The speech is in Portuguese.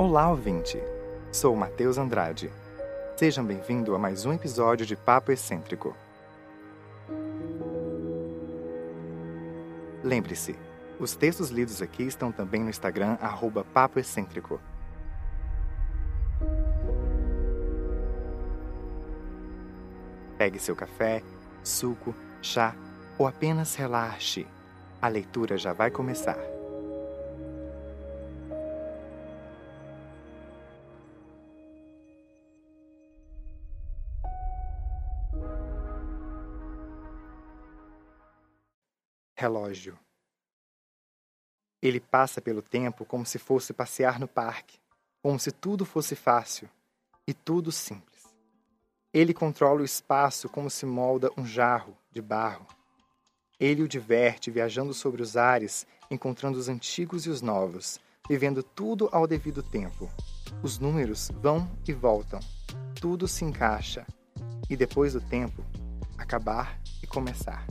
Olá, ouvinte! Sou Matheus Andrade. Sejam bem-vindos a mais um episódio de Papo Excêntrico. Lembre-se, os textos lidos aqui estão também no Instagram, arroba Papo Excêntrico. Pegue seu café, suco, chá ou apenas relaxe. A leitura já vai começar. Relógio. Ele passa pelo tempo como se fosse passear no parque, como se tudo fosse fácil e tudo simples. Ele controla o espaço como se molda um jarro de barro. Ele o diverte viajando sobre os ares, encontrando os antigos e os novos, vivendo tudo ao devido tempo. Os números vão e voltam, tudo se encaixa, e depois do tempo, acabar e começar.